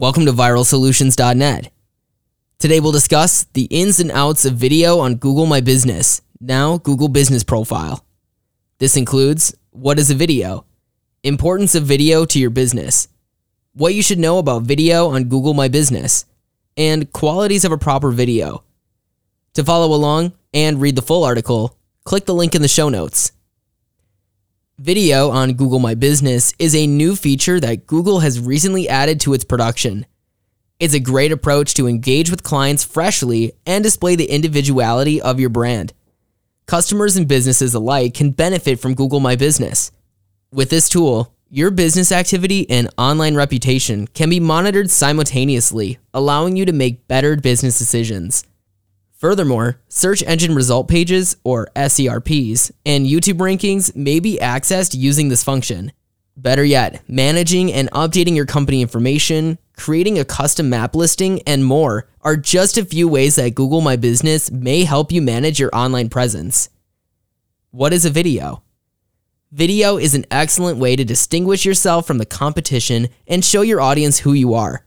Welcome to viralsolutions.net. Today we'll discuss the ins and outs of video on Google My Business, now Google Business Profile. This includes what is a video, importance of video to your business, what you should know about video on Google My Business, and qualities of a proper video. To follow along and read the full article, click the link in the show notes. Video on Google My Business is a new feature that Google has recently added to its production. It's a great approach to engage with clients freshly and display the individuality of your brand. Customers and businesses alike can benefit from Google My Business. With this tool, your business activity and online reputation can be monitored simultaneously, allowing you to make better business decisions. Furthermore, search engine result pages, or SERPs, and YouTube rankings may be accessed using this function. Better yet, managing and updating your company information, creating a custom map listing, and more are just a few ways that Google My Business may help you manage your online presence. What is a video? Video is an excellent way to distinguish yourself from the competition and show your audience who you are.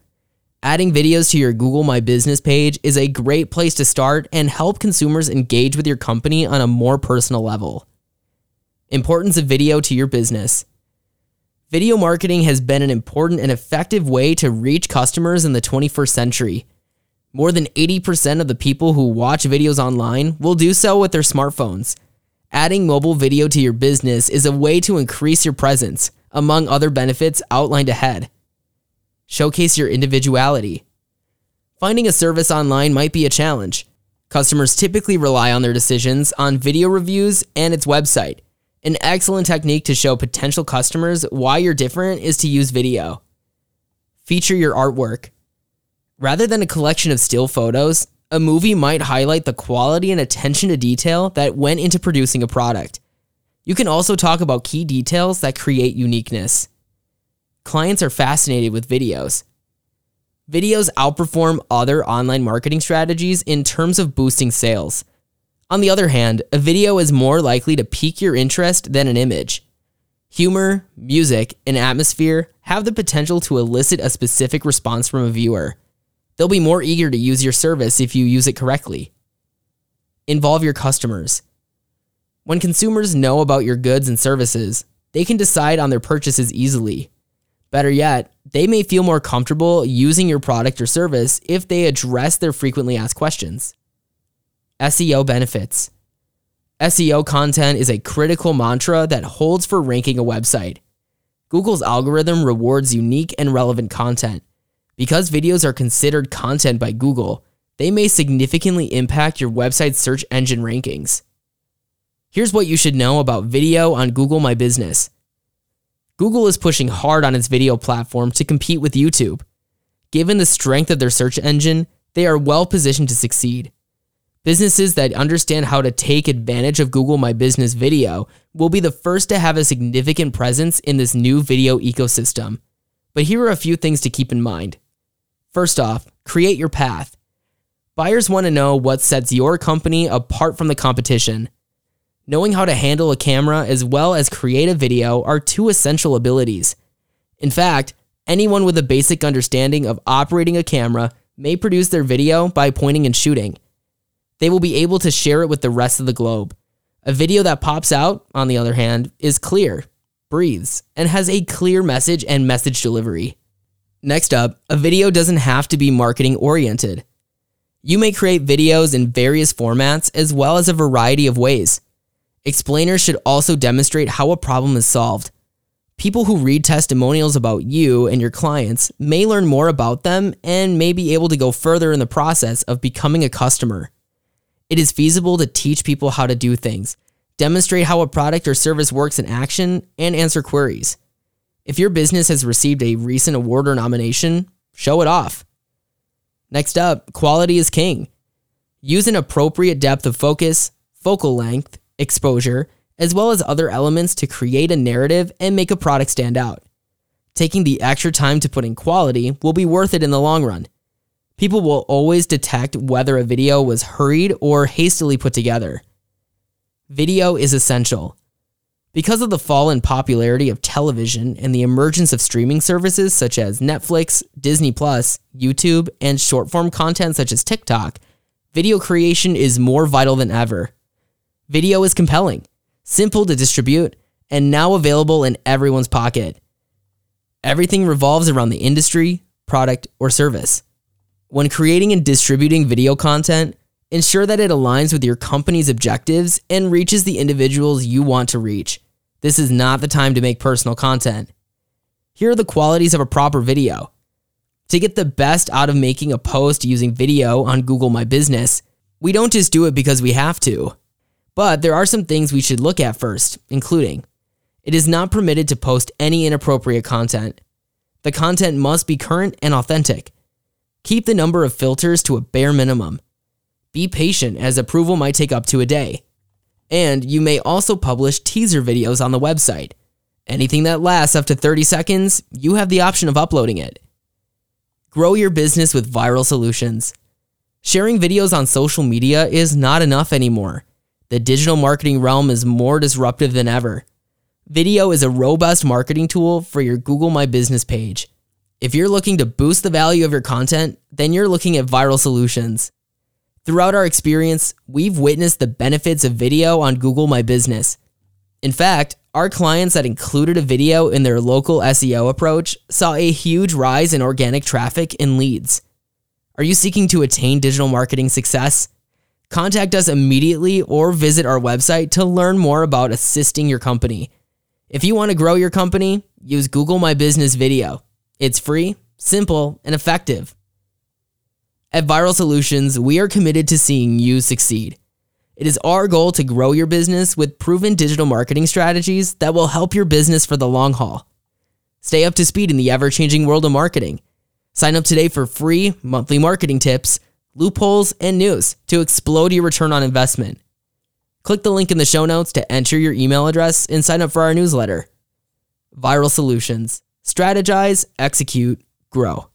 Adding videos to your Google My Business page is a great place to start and help consumers engage with your company on a more personal level. Importance of video to your business. Video marketing has been an important and effective way to reach customers in the 21st century. More than 80% of the people who watch videos online will do so with their smartphones. Adding mobile video to your business is a way to increase your presence, among other benefits outlined ahead. Showcase your individuality. Finding a service online might be a challenge. Customers typically rely on their decisions on video reviews and its website. An excellent technique to show potential customers why you're different is to use video. Feature your artwork. Rather than a collection of still photos, a movie might highlight the quality and attention to detail that went into producing a product. You can also talk about key details that create uniqueness clients are fascinated with videos. Videos outperform other online marketing strategies in terms of boosting sales. On the other hand, a video is more likely to pique your interest than an image. Humor, music, and atmosphere have the potential to elicit a specific response from a viewer. They'll be more eager to use your service if you use it correctly. Involve your customers. When consumers know about your goods and services, they can decide on their purchases easily. Better yet, they may feel more comfortable using your product or service if they address their frequently asked questions. SEO benefits. SEO content is a critical mantra that holds for ranking a website. Google's algorithm rewards unique and relevant content. Because videos are considered content by Google, they may significantly impact your website's search engine rankings. Here's what you should know about video on Google My Business. Google is pushing hard on its video platform to compete with YouTube. Given the strength of their search engine, they are well positioned to succeed. Businesses that understand how to take advantage of Google My Business Video will be the first to have a significant presence in this new video ecosystem. But here are a few things to keep in mind. First off, create your path. Buyers want to know what sets your company apart from the competition. Knowing how to handle a camera as well as create a video are two essential abilities. In fact, anyone with a basic understanding of operating a camera may produce their video by pointing and shooting. They will be able to share it with the rest of the globe. A video that pops out, on the other hand, is clear, breathes, and has a clear message and message delivery. Next up, a video doesn't have to be marketing oriented. You may create videos in various formats as well as a variety of ways. Explainers should also demonstrate how a problem is solved. People who read testimonials about you and your clients may learn more about them and may be able to go further in the process of becoming a customer. It is feasible to teach people how to do things, demonstrate how a product or service works in action, and answer queries. If your business has received a recent award or nomination, show it off. Next up, quality is king. Use an appropriate depth of focus, focal length, exposure, as well as other elements to create a narrative and make a product stand out. Taking the extra time to put in quality will be worth it in the long run. People will always detect whether a video was hurried or hastily put together. Video is essential. Because of the fall in popularity of television and the emergence of streaming services such as Netflix, Disney Plus, YouTube, and short form content such as TikTok, video creation is more vital than ever. Video is compelling, simple to distribute, and now available in everyone's pocket. Everything revolves around the industry, product, or service. When creating and distributing video content, ensure that it aligns with your company's objectives and reaches the individuals you want to reach. This is not the time to make personal content. Here are the qualities of a proper video. To get the best out of making a post using video on Google My Business, we don't just do it because we have to. But there are some things we should look at first, including it is not permitted to post any inappropriate content. The content must be current and authentic. Keep the number of filters to a bare minimum. Be patient as approval might take up to a day. And you may also publish teaser videos on the website. Anything that lasts up to 30 seconds, you have the option of uploading it. Grow your business with viral solutions. Sharing videos on social media is not enough anymore. The digital marketing realm is more disruptive than ever. Video is a robust marketing tool for your Google My Business page. If you're looking to boost the value of your content, then you're looking at viral solutions. Throughout our experience, we've witnessed the benefits of video on Google My Business. In fact, our clients that included a video in their local SEO approach saw a huge rise in organic traffic and leads. Are you seeking to attain digital marketing success? Contact us immediately or visit our website to learn more about assisting your company. If you want to grow your company, use Google My Business Video. It's free, simple, and effective. At Viral Solutions, we are committed to seeing you succeed. It is our goal to grow your business with proven digital marketing strategies that will help your business for the long haul. Stay up to speed in the ever changing world of marketing. Sign up today for free monthly marketing tips, loopholes, and news to explode your return on investment. Click the link in the show notes to enter your email address and sign up for our newsletter. Viral Solutions. Strategize, execute, grow.